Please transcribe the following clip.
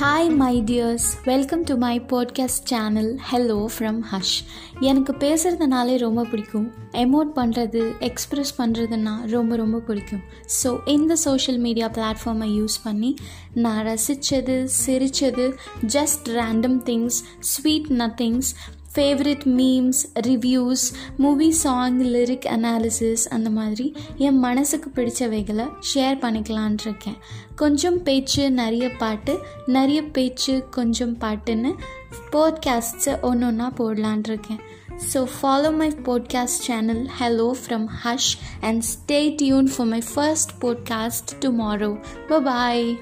Hi my dears welcome to my podcast channel hello from Hush எனக்கு பேசுகிறதுனாலே ரொம்ப பிடிக்கும். எமோட் பண்ணுறது எக்ஸ்ப்ரெஸ் பண்ணுறதுன்னா ரொம்ப ரொம்ப பிடிக்கும். ஸோ இந்த சோஷியல் மீடியா பிளாட்ஃபார்மை யூஸ் பண்ணி நான் ரசித்தது சிரித்தது just random things sweet nothings favourite memes reviews movie song lyric analysis அந்த மாதிரி என் மனசுக்கு பிடிச்சவைகளை ஷேர் பண்ணிக்கலான் இருக்கேன் கொஞ்சம் பேச்சு நிறைய பாட்டு நிறைய பேச்சு கொஞ்சம் பாட்டுன்னு போட்காஸ்ட்ஸை ஒன்று ஒன்றா போடலான் இருக்கேன் so follow my podcast channel hello from Hush and stay tune for my first podcast tomorrow bye